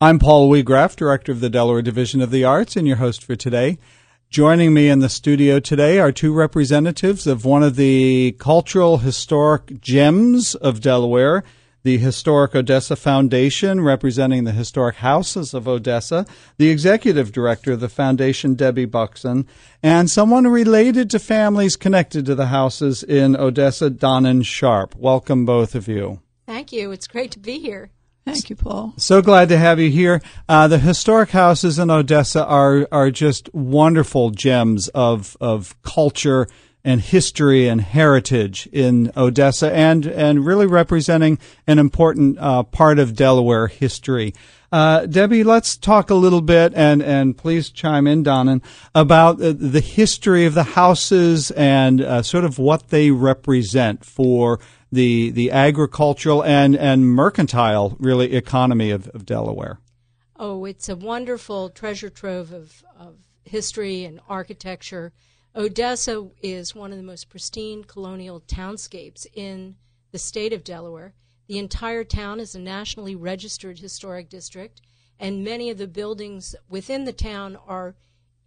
I'm Paul Weagraff, Director of the Delaware Division of the Arts, and your host for today. Joining me in the studio today are two representatives of one of the cultural historic gems of Delaware, the Historic Odessa Foundation, representing the historic houses of Odessa, the executive director of the foundation, Debbie Buckson, and someone related to families connected to the houses in Odessa, Donnan Sharp. Welcome, both of you. Thank you. It's great to be here. Thank you, Paul. So glad to have you here. Uh, the historic houses in Odessa are are just wonderful gems of of culture and history and heritage in Odessa, and and really representing an important uh, part of Delaware history. Uh, Debbie, let's talk a little bit, and and please chime in, Donnan, about the history of the houses and uh, sort of what they represent for the the agricultural and and mercantile really economy of, of Delaware. Oh, it's a wonderful treasure trove of, of history and architecture. Odessa is one of the most pristine colonial townscapes in the state of Delaware. The entire town is a nationally registered historic district, and many of the buildings within the town are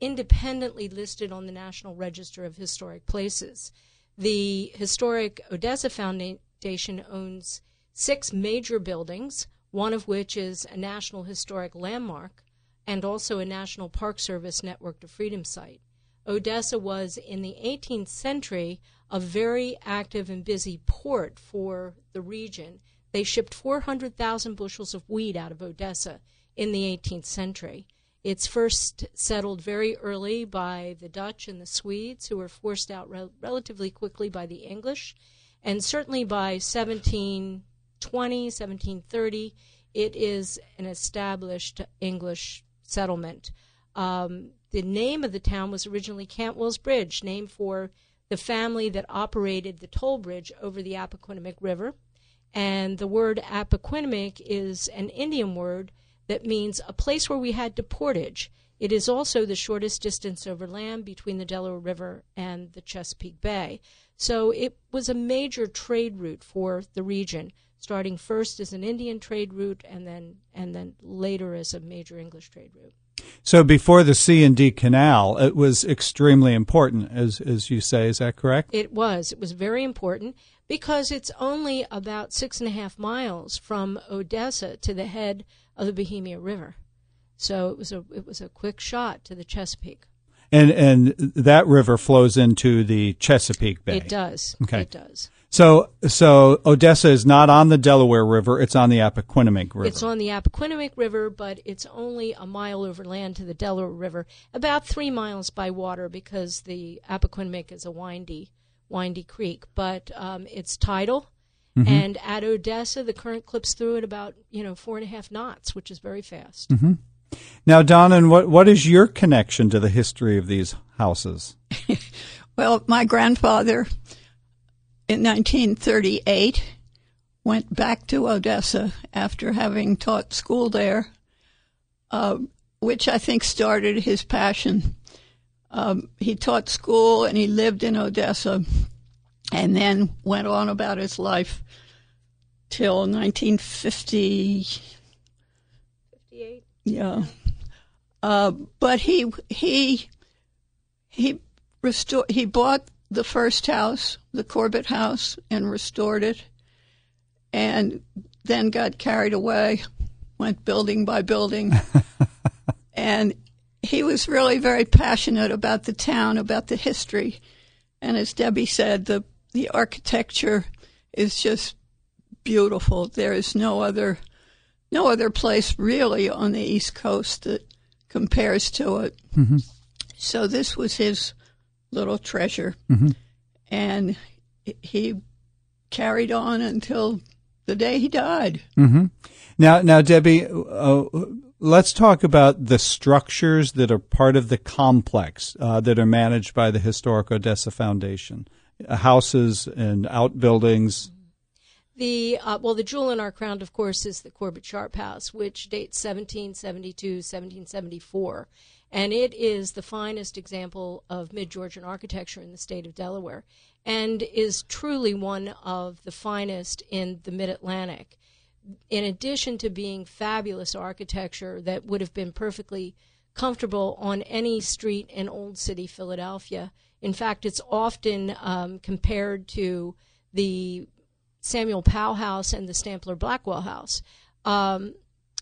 independently listed on the National Register of Historic Places. The Historic Odessa Foundation owns six major buildings, one of which is a National Historic Landmark and also a National Park Service Network to Freedom site. Odessa was, in the 18th century, a very active and busy port for the region. They shipped 400,000 bushels of wheat out of Odessa in the 18th century. It's first settled very early by the Dutch and the Swedes, who were forced out re- relatively quickly by the English. And certainly by 1720, 1730, it is an established English settlement. Um, the name of the town was originally Cantwell's Bridge, named for the family that operated the toll bridge over the Appoquinimink River. And the word Appoquinimink is an Indian word that means a place where we had to portage. It is also the shortest distance over land between the Delaware River and the Chesapeake Bay. So it was a major trade route for the region, starting first as an Indian trade route and then and then later as a major English trade route. So before the C and D Canal, it was extremely important, as as you say. Is that correct? It was. It was very important because it's only about six and a half miles from Odessa to the head of the Bohemia River. So it was a it was a quick shot to the Chesapeake. And and that river flows into the Chesapeake Bay. It does. Okay. It does. So so Odessa is not on the Delaware River; it's on the Appoquinimink River. It's on the Appoquinimink River, but it's only a mile overland to the Delaware River, about three miles by water because the Appoquinimink is a windy windy creek. But um, it's tidal, Mm-hmm. and at Odessa, the current clips through at about you know four and a half knots, which is very fast. Mm-hmm. Now, Donnan, what what is your connection to the history of these houses? Well, my grandfather in 1938 went back to Odessa after having taught school there, uh, which I think started his passion. Um, he taught school and he lived in Odessa and then went on about his life till 1950. 58. Yeah. Uh, but he he he restored he bought the first house, the Corbett house, and restored it, and then got carried away, went building by building, and he was really very passionate about the town, about the history, and as Debbie said, the the architecture is just beautiful. There is no other no other place really on the East Coast that compares to it. Mm-hmm. So this was his little treasure, Mhm. and he carried on until the day he died. Mm-hmm. Now, now, Debbie, uh, let's talk about the structures that are part of the complex uh, that are managed by the Historic Odessa Foundation, houses and outbuildings. The uh, well, the jewel in our crown, of course, is the Corbett Sharp House, which dates 1772, 1774, and it is the finest example of mid Georgian architecture in the state of Delaware, and is truly one of the finest in the Mid Atlantic. in addition to being fabulous architecture that would have been perfectly comfortable on any street in Old City, Philadelphia. In fact, it's often um, compared to the Samuel Powell House and the Stamper Blackwell House. Um,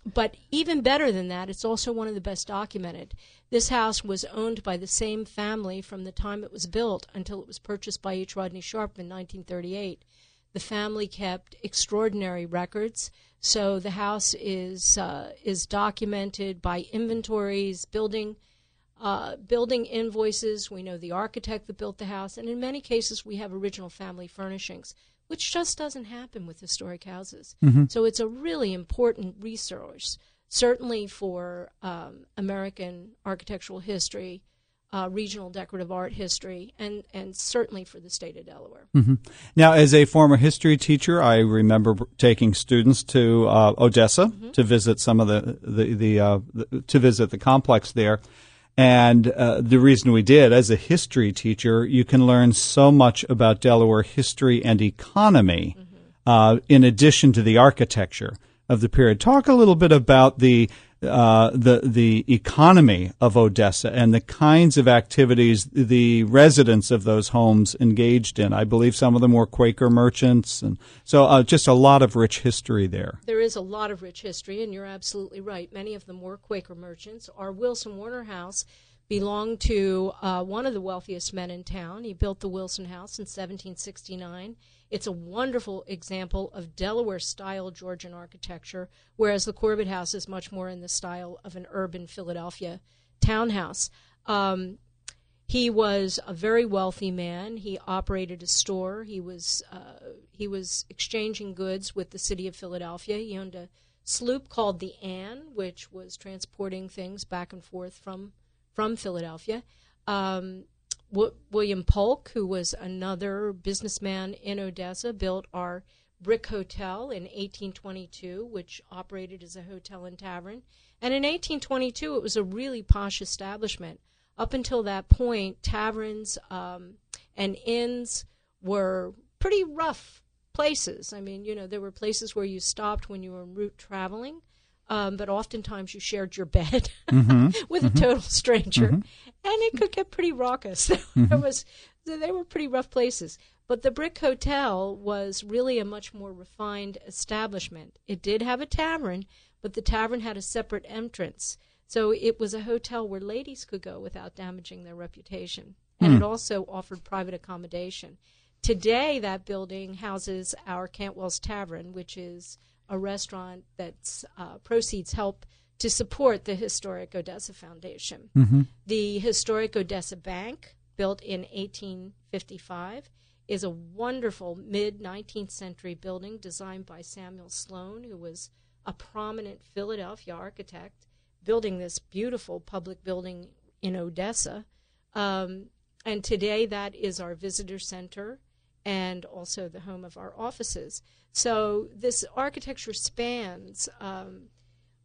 but even better than that, it's also one of the best documented. This house was owned by the same family from the time it was built until it was purchased by H. Rodney Sharp in 1938. The family kept extraordinary records, so the house is uh, is documented by inventories, building uh, building invoices. We know the architect that built the house, and in many cases, we have original family furnishings which just doesn't happen with historic houses. Mm-hmm. So it's a really important resource, certainly for um, American architectural history, uh, regional decorative art history, and, and certainly for the state of Delaware. Mm-hmm. Now, as a former history teacher, I remember taking students to uh, Odessa mm-hmm. to visit some of the the, the, uh, the to visit the complex there. And uh, the reason we did, as a history teacher, you can learn so much about Delaware history and economy mm-hmm. uh, in addition to the architecture of the period. Talk a little bit about the uh, the the economy of Odessa and the kinds of activities the residents of those homes engaged in. I believe some of them were Quaker merchants, and so uh, just a lot of rich history there. There is a lot of rich history, and you're absolutely right. Many of them were Quaker merchants. Our Wilson Warner House belonged to uh, one of the wealthiest men in town. He built the Wilson House in 1769. It's a wonderful example of Delaware style Georgian architecture, whereas the Corbett House is much more in the style of an urban Philadelphia townhouse. Um, he was a very wealthy man. He operated a store. He was uh, he was exchanging goods with the city of Philadelphia. He owned a sloop called the Anne, which was transporting things back and forth from from Philadelphia. Um, w- William Polk, who was another businessman in Odessa, built our Brick Hotel in 1822, which operated as a hotel and tavern. And in 1822, it was a really posh establishment. Up until that point, taverns um, and inns were pretty rough places. I mean, you know, there were places where you stopped when you were en route traveling um, but oftentimes you shared your bed mm-hmm. with mm-hmm. a total stranger, mm-hmm. and it could get pretty raucous. Mm-hmm. was they were pretty rough places. But the Brick Hotel was really a much more refined establishment. It did have a tavern, but the tavern had a separate entrance. So it was a hotel where ladies could go without damaging their reputation. And mm. it also offered private accommodation. Today, that building houses our Cantwell's Tavern, which is a restaurant that's uh, proceeds help to support the Historic Odessa Foundation. Mm-hmm. The Historic Odessa Bank, built in 1855, is a wonderful mid 19th century building designed by Samuel Sloan, who was a prominent Philadelphia architect, building this beautiful public building in Odessa. Um, and today, that is our visitor center and also the home of our offices. So this architecture spans um,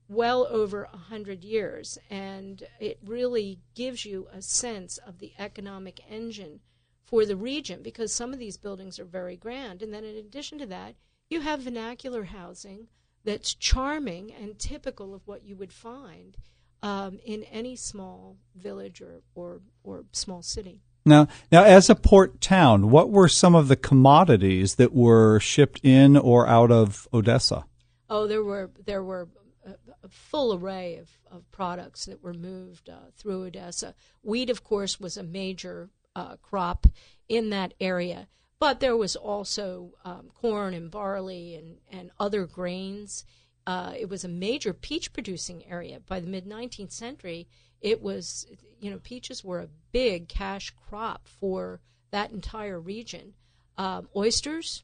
well over a hundred years, and it really gives you a sense of the economic engine for the region because some of these buildings are very grand. And then, in addition to that, you have vernacular housing that's charming and typical of what you would find um, in any small village or, or, or small city. Now, now, as a port town, what were some of the commodities that were shipped in or out of Odessa? Oh, there were there were a, full array of, of products that were moved uh, through Odessa. Wheat, of course, was a major uh, crop in that area, but there was also um, corn and barley and, and other grains. Uh, it was a major peach producing area. By the mid 19th century, it was you know, peaches were a big cash crop for that entire region. Um, oysters,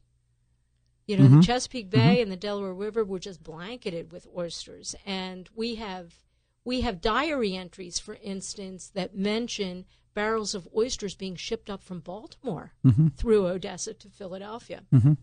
you know, mm-hmm. the Chesapeake Bay mm-hmm. and the Delaware River were just blanketed with oysters, and we have we have diary entries, for instance, that mention barrels of oysters being shipped up from Baltimore mm-hmm. through Odessa to Philadelphia. Mm-hmm.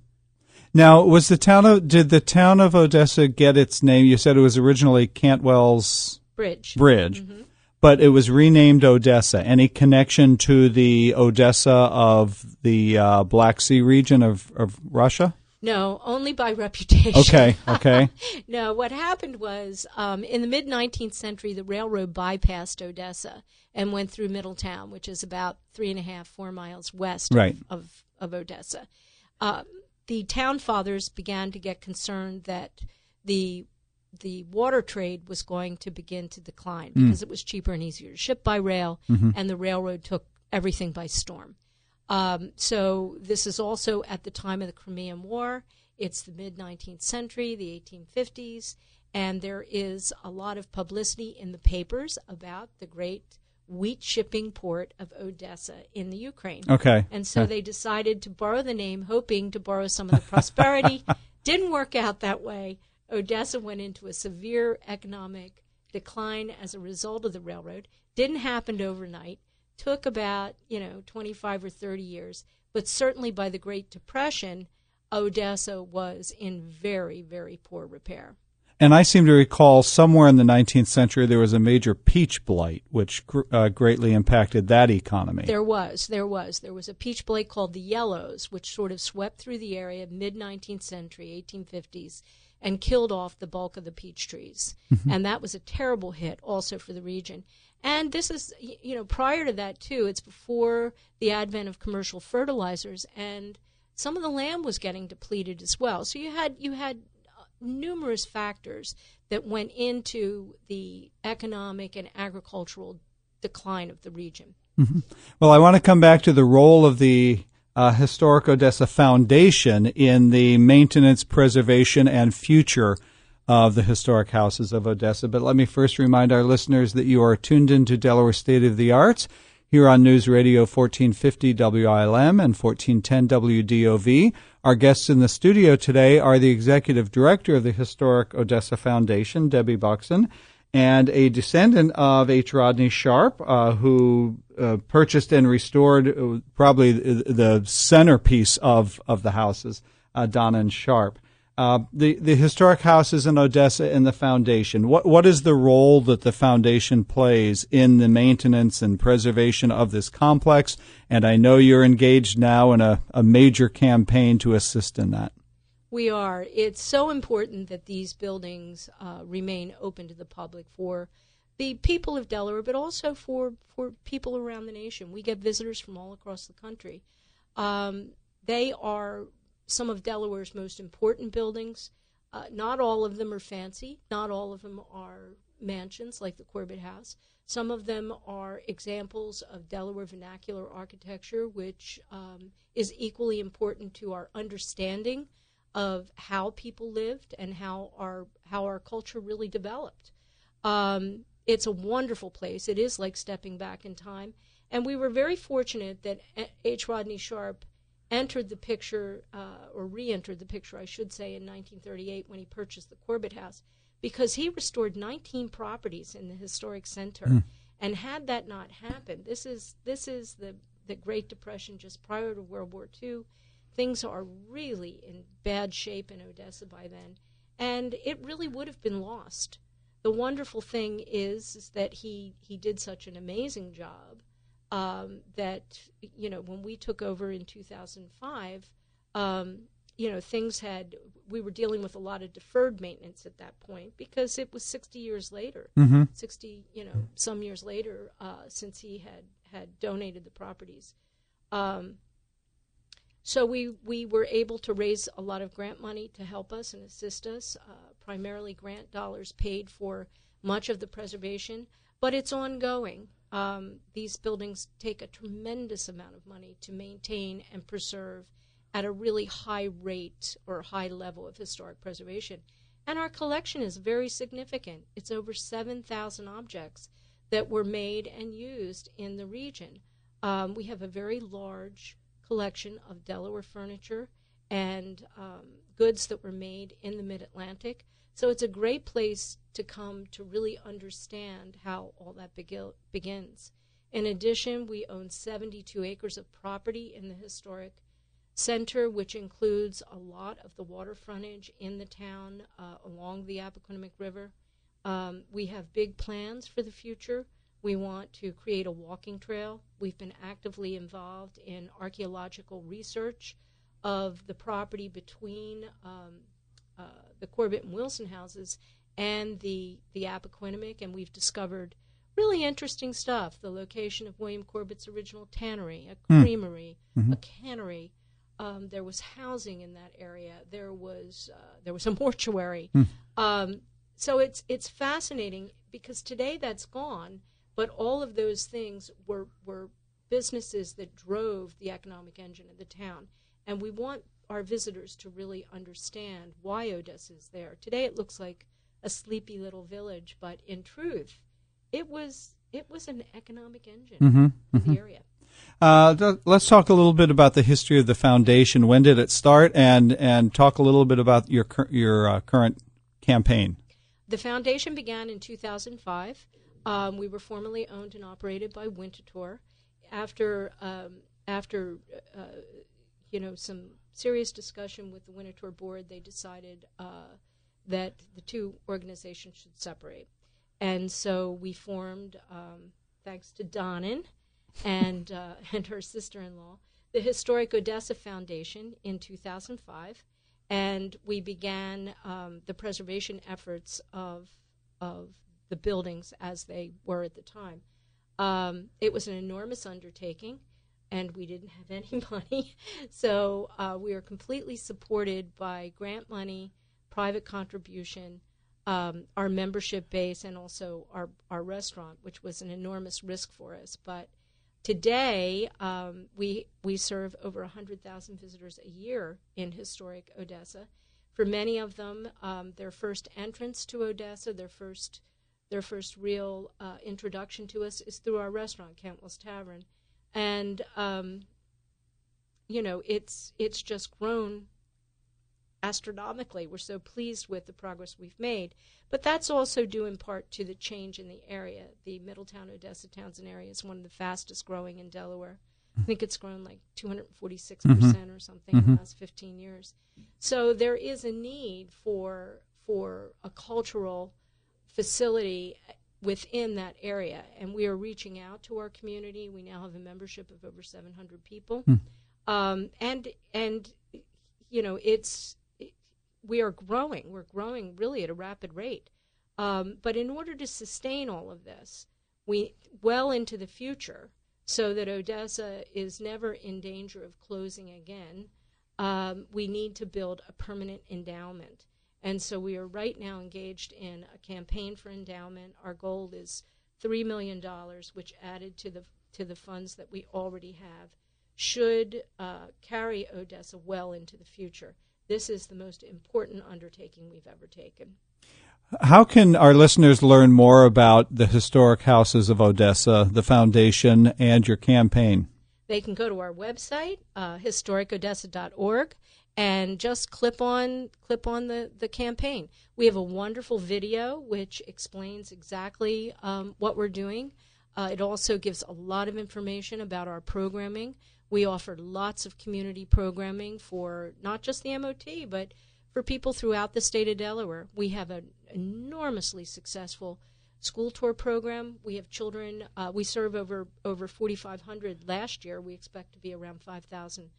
Now, was the town of did the town of Odessa get its name? You said it was originally Cantwell's Bridge. Bridge. Mm-hmm but it was renamed Odessa. Any connection to the Odessa of the uh, Black Sea region of, of Russia? No, only by reputation. Okay, okay. no, what happened was um, in the mid 19th century, the railroad bypassed Odessa and went through Middletown, which is about three and a half, four miles west right. of, of, of Odessa. Uh, the town fathers began to get concerned that the the water trade was going to begin to decline Mm. because it was cheaper and easier to ship by rail, Mm-hmm. and the railroad took everything by storm. Um, so this is also at the time of the Crimean War. It's the mid 19th century, the 1850s, and there is a lot of publicity in the papers about the great wheat shipping port of Odessa in the Ukraine. Okay. And so they decided to borrow the name, hoping to borrow some of the prosperity. Didn't work out that way. Odessa went into a severe economic decline as a result of the railroad. Didn't happen overnight. Took about, you know, 25 or 30 years. But certainly by the Great Depression, Odessa was in very, very poor repair. And I seem to recall somewhere in the 19th century there was a major peach blight, which gr- uh, greatly impacted that economy. There was, there was. There was a peach blight called the Yellows, which sort of swept through the area mid 19th century, 1850s, and killed off the bulk of the peach trees. And that was a terrible hit also for the region. And this is, you know, prior to that too, it's before the advent of commercial fertilizers and some of the land was getting depleted as well. So you had you had uh, numerous factors that went into the economic and agricultural decline of the region. Well, I want to come back to the role of the uh, Historic Odessa Foundation in the maintenance, preservation, and future of the historic houses of Odessa. But let me first remind our listeners that you are tuned into Delaware State of the Arts here on News Radio 1450 WILM and 1410 WDOV. Our guests in the studio today are the Executive Director of the Historic Odessa Foundation, Debbie Buckson, and a descendant of H. Rodney Sharp, uh, who uh, purchased and restored uh, probably the, centerpiece of, of the houses, uh, Donnan Sharp. Uh, the the historic houses in Odessa and the foundation. What what is the role that the foundation plays in the maintenance and preservation of this complex? And I know you're engaged now in a, a major campaign to assist in that. We are. It's so important that these buildings uh, remain open to the public for the people of Delaware, but also for, for people around the nation. We get visitors from all across the country. Um, they are some of Delaware's most important buildings. Uh, not all of them are fancy. Not all of them are mansions like the Corbett House. Some of them are examples of Delaware vernacular architecture, which um, is equally important to our understanding of how people lived and how our how our culture really developed. Um, it's a wonderful place. It is like stepping back in time, and we were very fortunate that H. Rodney Sharp entered the picture uh, or re-entered the picture, I should say, in 1938 when he purchased the Corbett House, because he restored 19 properties in the historic center. And had that not happened, this is this is the the Great Depression just prior to World War II things are really in bad shape in Odessa by then, and it really would have been lost. The wonderful thing is, is that he, he did such an amazing job um, that, you know, when we took over in 2005, um, you know, things had, we were dealing with a lot of deferred maintenance at that point because it was 60 years later, Mm-hmm. 60, you know, some years later uh, since he had, had donated the properties. Um, so we, we were able to raise a lot of grant money to help us and assist us. Uh, primarily, grant dollars paid for much of the preservation, but it's ongoing. Um, these buildings take a tremendous amount of money to maintain and preserve at a really high rate or high level of historic preservation. And our collection is very significant. It's over 7,000 objects that were made and used in the region. Um, we have a very large collection of Delaware furniture and um, goods that were made in the mid Atlantic. So it's a great place to come to really understand how all that begil- begins. In addition, we own 72 acres of property in the historic center, which includes a lot of the water frontage in the town uh, along the Appoquinimink River. Um, we have big plans for the future. We want to create a walking trail. We've been actively involved in archaeological research of the property between um, uh, the Corbett and Wilson houses and the the Appoquinimink, and we've discovered really interesting stuff. The location of William Corbett's original tannery, a Hmm. creamery, Mm-hmm. a cannery. Um, there was housing in that area. There was uh, there was a mortuary. Hmm. Um, so it's it's fascinating because today that's gone, but all of those things were were businesses that drove the economic engine of the town, and we want our visitors to really understand why Odessa is there. Today it looks like a sleepy little village, but in truth, it was it was an economic engine Mm-hmm. for the area. Uh, th- let's talk a little bit about the history of the foundation. When did it start, and and talk a little bit about your cur- your uh, current campaign. The foundation began in 2005. Um, we were formerly owned and operated by Winterthur. After um, after uh, you know some serious discussion with the Winterthur board, they decided uh, that the two organizations should separate, and so we formed, um, thanks to Donnan and uh, and her sister-in-law, the Historic Odessa Foundation in 2005 and we began um, the preservation efforts of of the buildings as they were at the time. Um, it was an enormous undertaking, and we didn't have any money, so uh, we were completely supported by grant money, private contribution, um, our membership base, and also our our restaurant, which was an enormous risk for us, but. Today, um, we we serve over 100,000 visitors a year in historic Odessa. For many of them, um, their first entrance to Odessa, their first their first real uh, introduction to us is through our restaurant, Cantwell's Tavern, and um, you know it's it's just grown astronomically. We're so pleased with the progress we've made, but that's also due in part to the change in the area. The Middletown Odessa Townsend area is one of the fastest growing in Delaware. I think it's grown like 246 percent or something in the last 15 years. So there is a need for for a cultural facility within that area, and we are reaching out to our community. We now have a membership of over 700 people, um, and and you know it's we are growing. We're growing really at a rapid rate. Um, but in order to sustain all of this, we well into the future, so that Odessa is never in danger of closing again, um, we need to build a permanent endowment. And so we are right now engaged in a campaign for endowment. Our goal is three million dollars, which added to the to the funds that we already have, should uh, carry Odessa well into the future. This is the most important undertaking we've ever taken. How can our listeners learn more about the historic houses of Odessa, the foundation, and your campaign? They can go to our website, uh, historicodessa.org, and just clip on clip on the, the campaign. We have a wonderful video which explains exactly um, what we're doing. Uh, it also gives a lot of information about our programming. We offer lots of community programming for not just the MOT, but for people throughout the state of Delaware. We have an enormously successful school tour program. We have children. Uh, we serve over over 4,500 last year. We expect to be around 5,000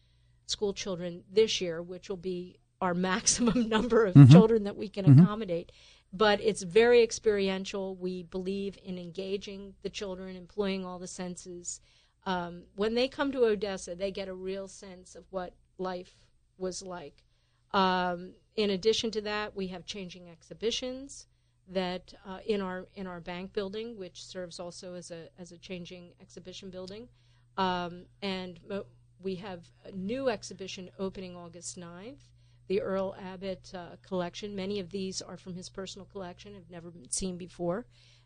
school children this year, which will be our maximum number of children that we can accommodate. But it's very experiential. We believe in engaging the children, employing all the senses. Um, when they come to Odessa, they get a real sense of what life was like. Um, in addition to that, we have changing exhibitions that uh, in our in our bank building, which serves also as a as a changing exhibition building, um, and mo- we have a new exhibition opening August 9th, the Earl Abbott uh, collection. Many of these are from his personal collection, have never been seen before,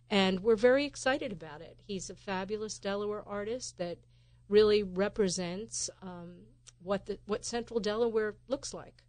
and we're very excited about it. He's a fabulous Delaware artist that really represents um, what the what Central Delaware looks like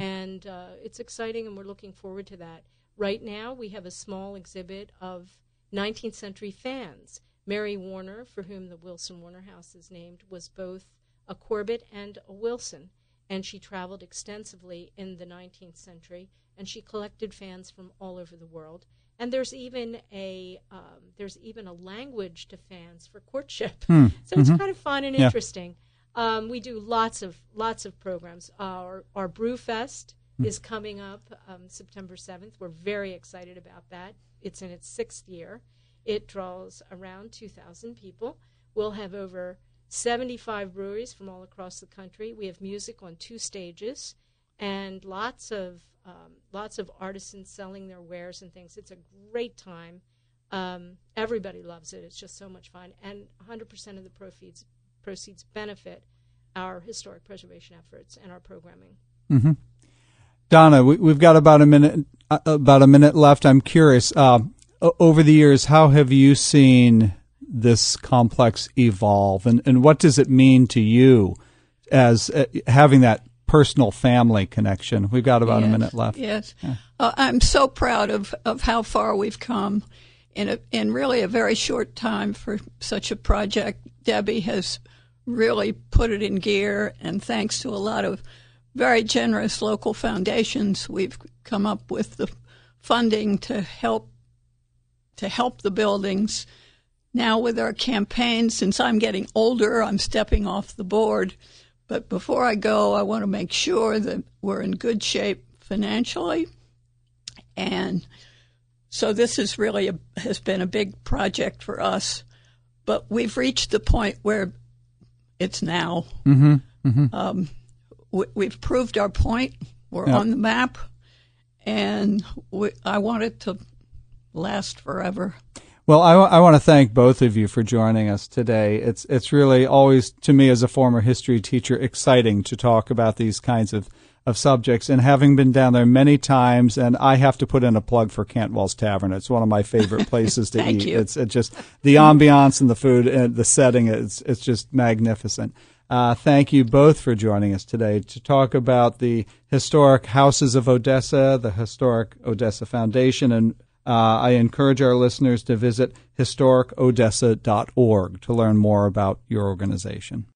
and uh, it's exciting, and we're looking forward to that. Right now, we have a small exhibit of 19th century fans. Mary Warner, for whom the Wilson Warner House is named, was both a Corbett and a Wilson, and she traveled extensively in the 19th century, and she collected fans from all over the world. And there's even a um, there's even a language to fans for courtship, so it's kind of fun and Yeah. interesting. Um, we do lots of lots of programs. Our our Brew Fest is coming up um, September seventh. We're very excited about that. It's in its sixth year. It draws around two thousand people. We'll have over seventy five breweries from all across the country. We have music on two stages, and lots of um, lots of artisans selling their wares and things. It's a great time. Um, everybody loves it. It's just so much fun, and 100% of the proceeds proceeds benefit our historic preservation efforts and our programming. Mm-hmm. Donnan, we, have got about a minute uh, about a minute left. I'm curious. Uh, over the years, how have you seen this complex evolve, and, and what does it mean to you as uh, having that personal family connection? We've got about yes, a minute left. Yes, yeah. uh, I'm so proud of of how far we've come in a, in really a very short time for such a project. Debbie has really put it in gear, and thanks to a lot of very generous local foundations, we've come up with the funding to help to help the buildings. Now with our campaign, since I'm getting older, I'm stepping off the board. But before I go, I want to make sure that we're in good shape financially. And so this is really a, has been a big project for us. But we've reached the point where it's now. Mm-hmm. Mm-hmm. Um, we, have proved our point. We're yep. on the map, and we, I want it to last forever. Well, I, w- I want to thank both of you for joining us today. It's it's really always to me as a former history teacher exciting to talk about these kinds of of subjects and having been down there many times and I have to put in a plug for Cantwell's Tavern. It's one of my favorite places to eat. You. It's it just the ambiance and the food and the setting it's it's just magnificent. Uh, thank you both for joining us today to talk about the historic houses of Odessa, the historic Odessa Foundation, and uh, I encourage our listeners to visit historicodessa.org to learn more about your organization.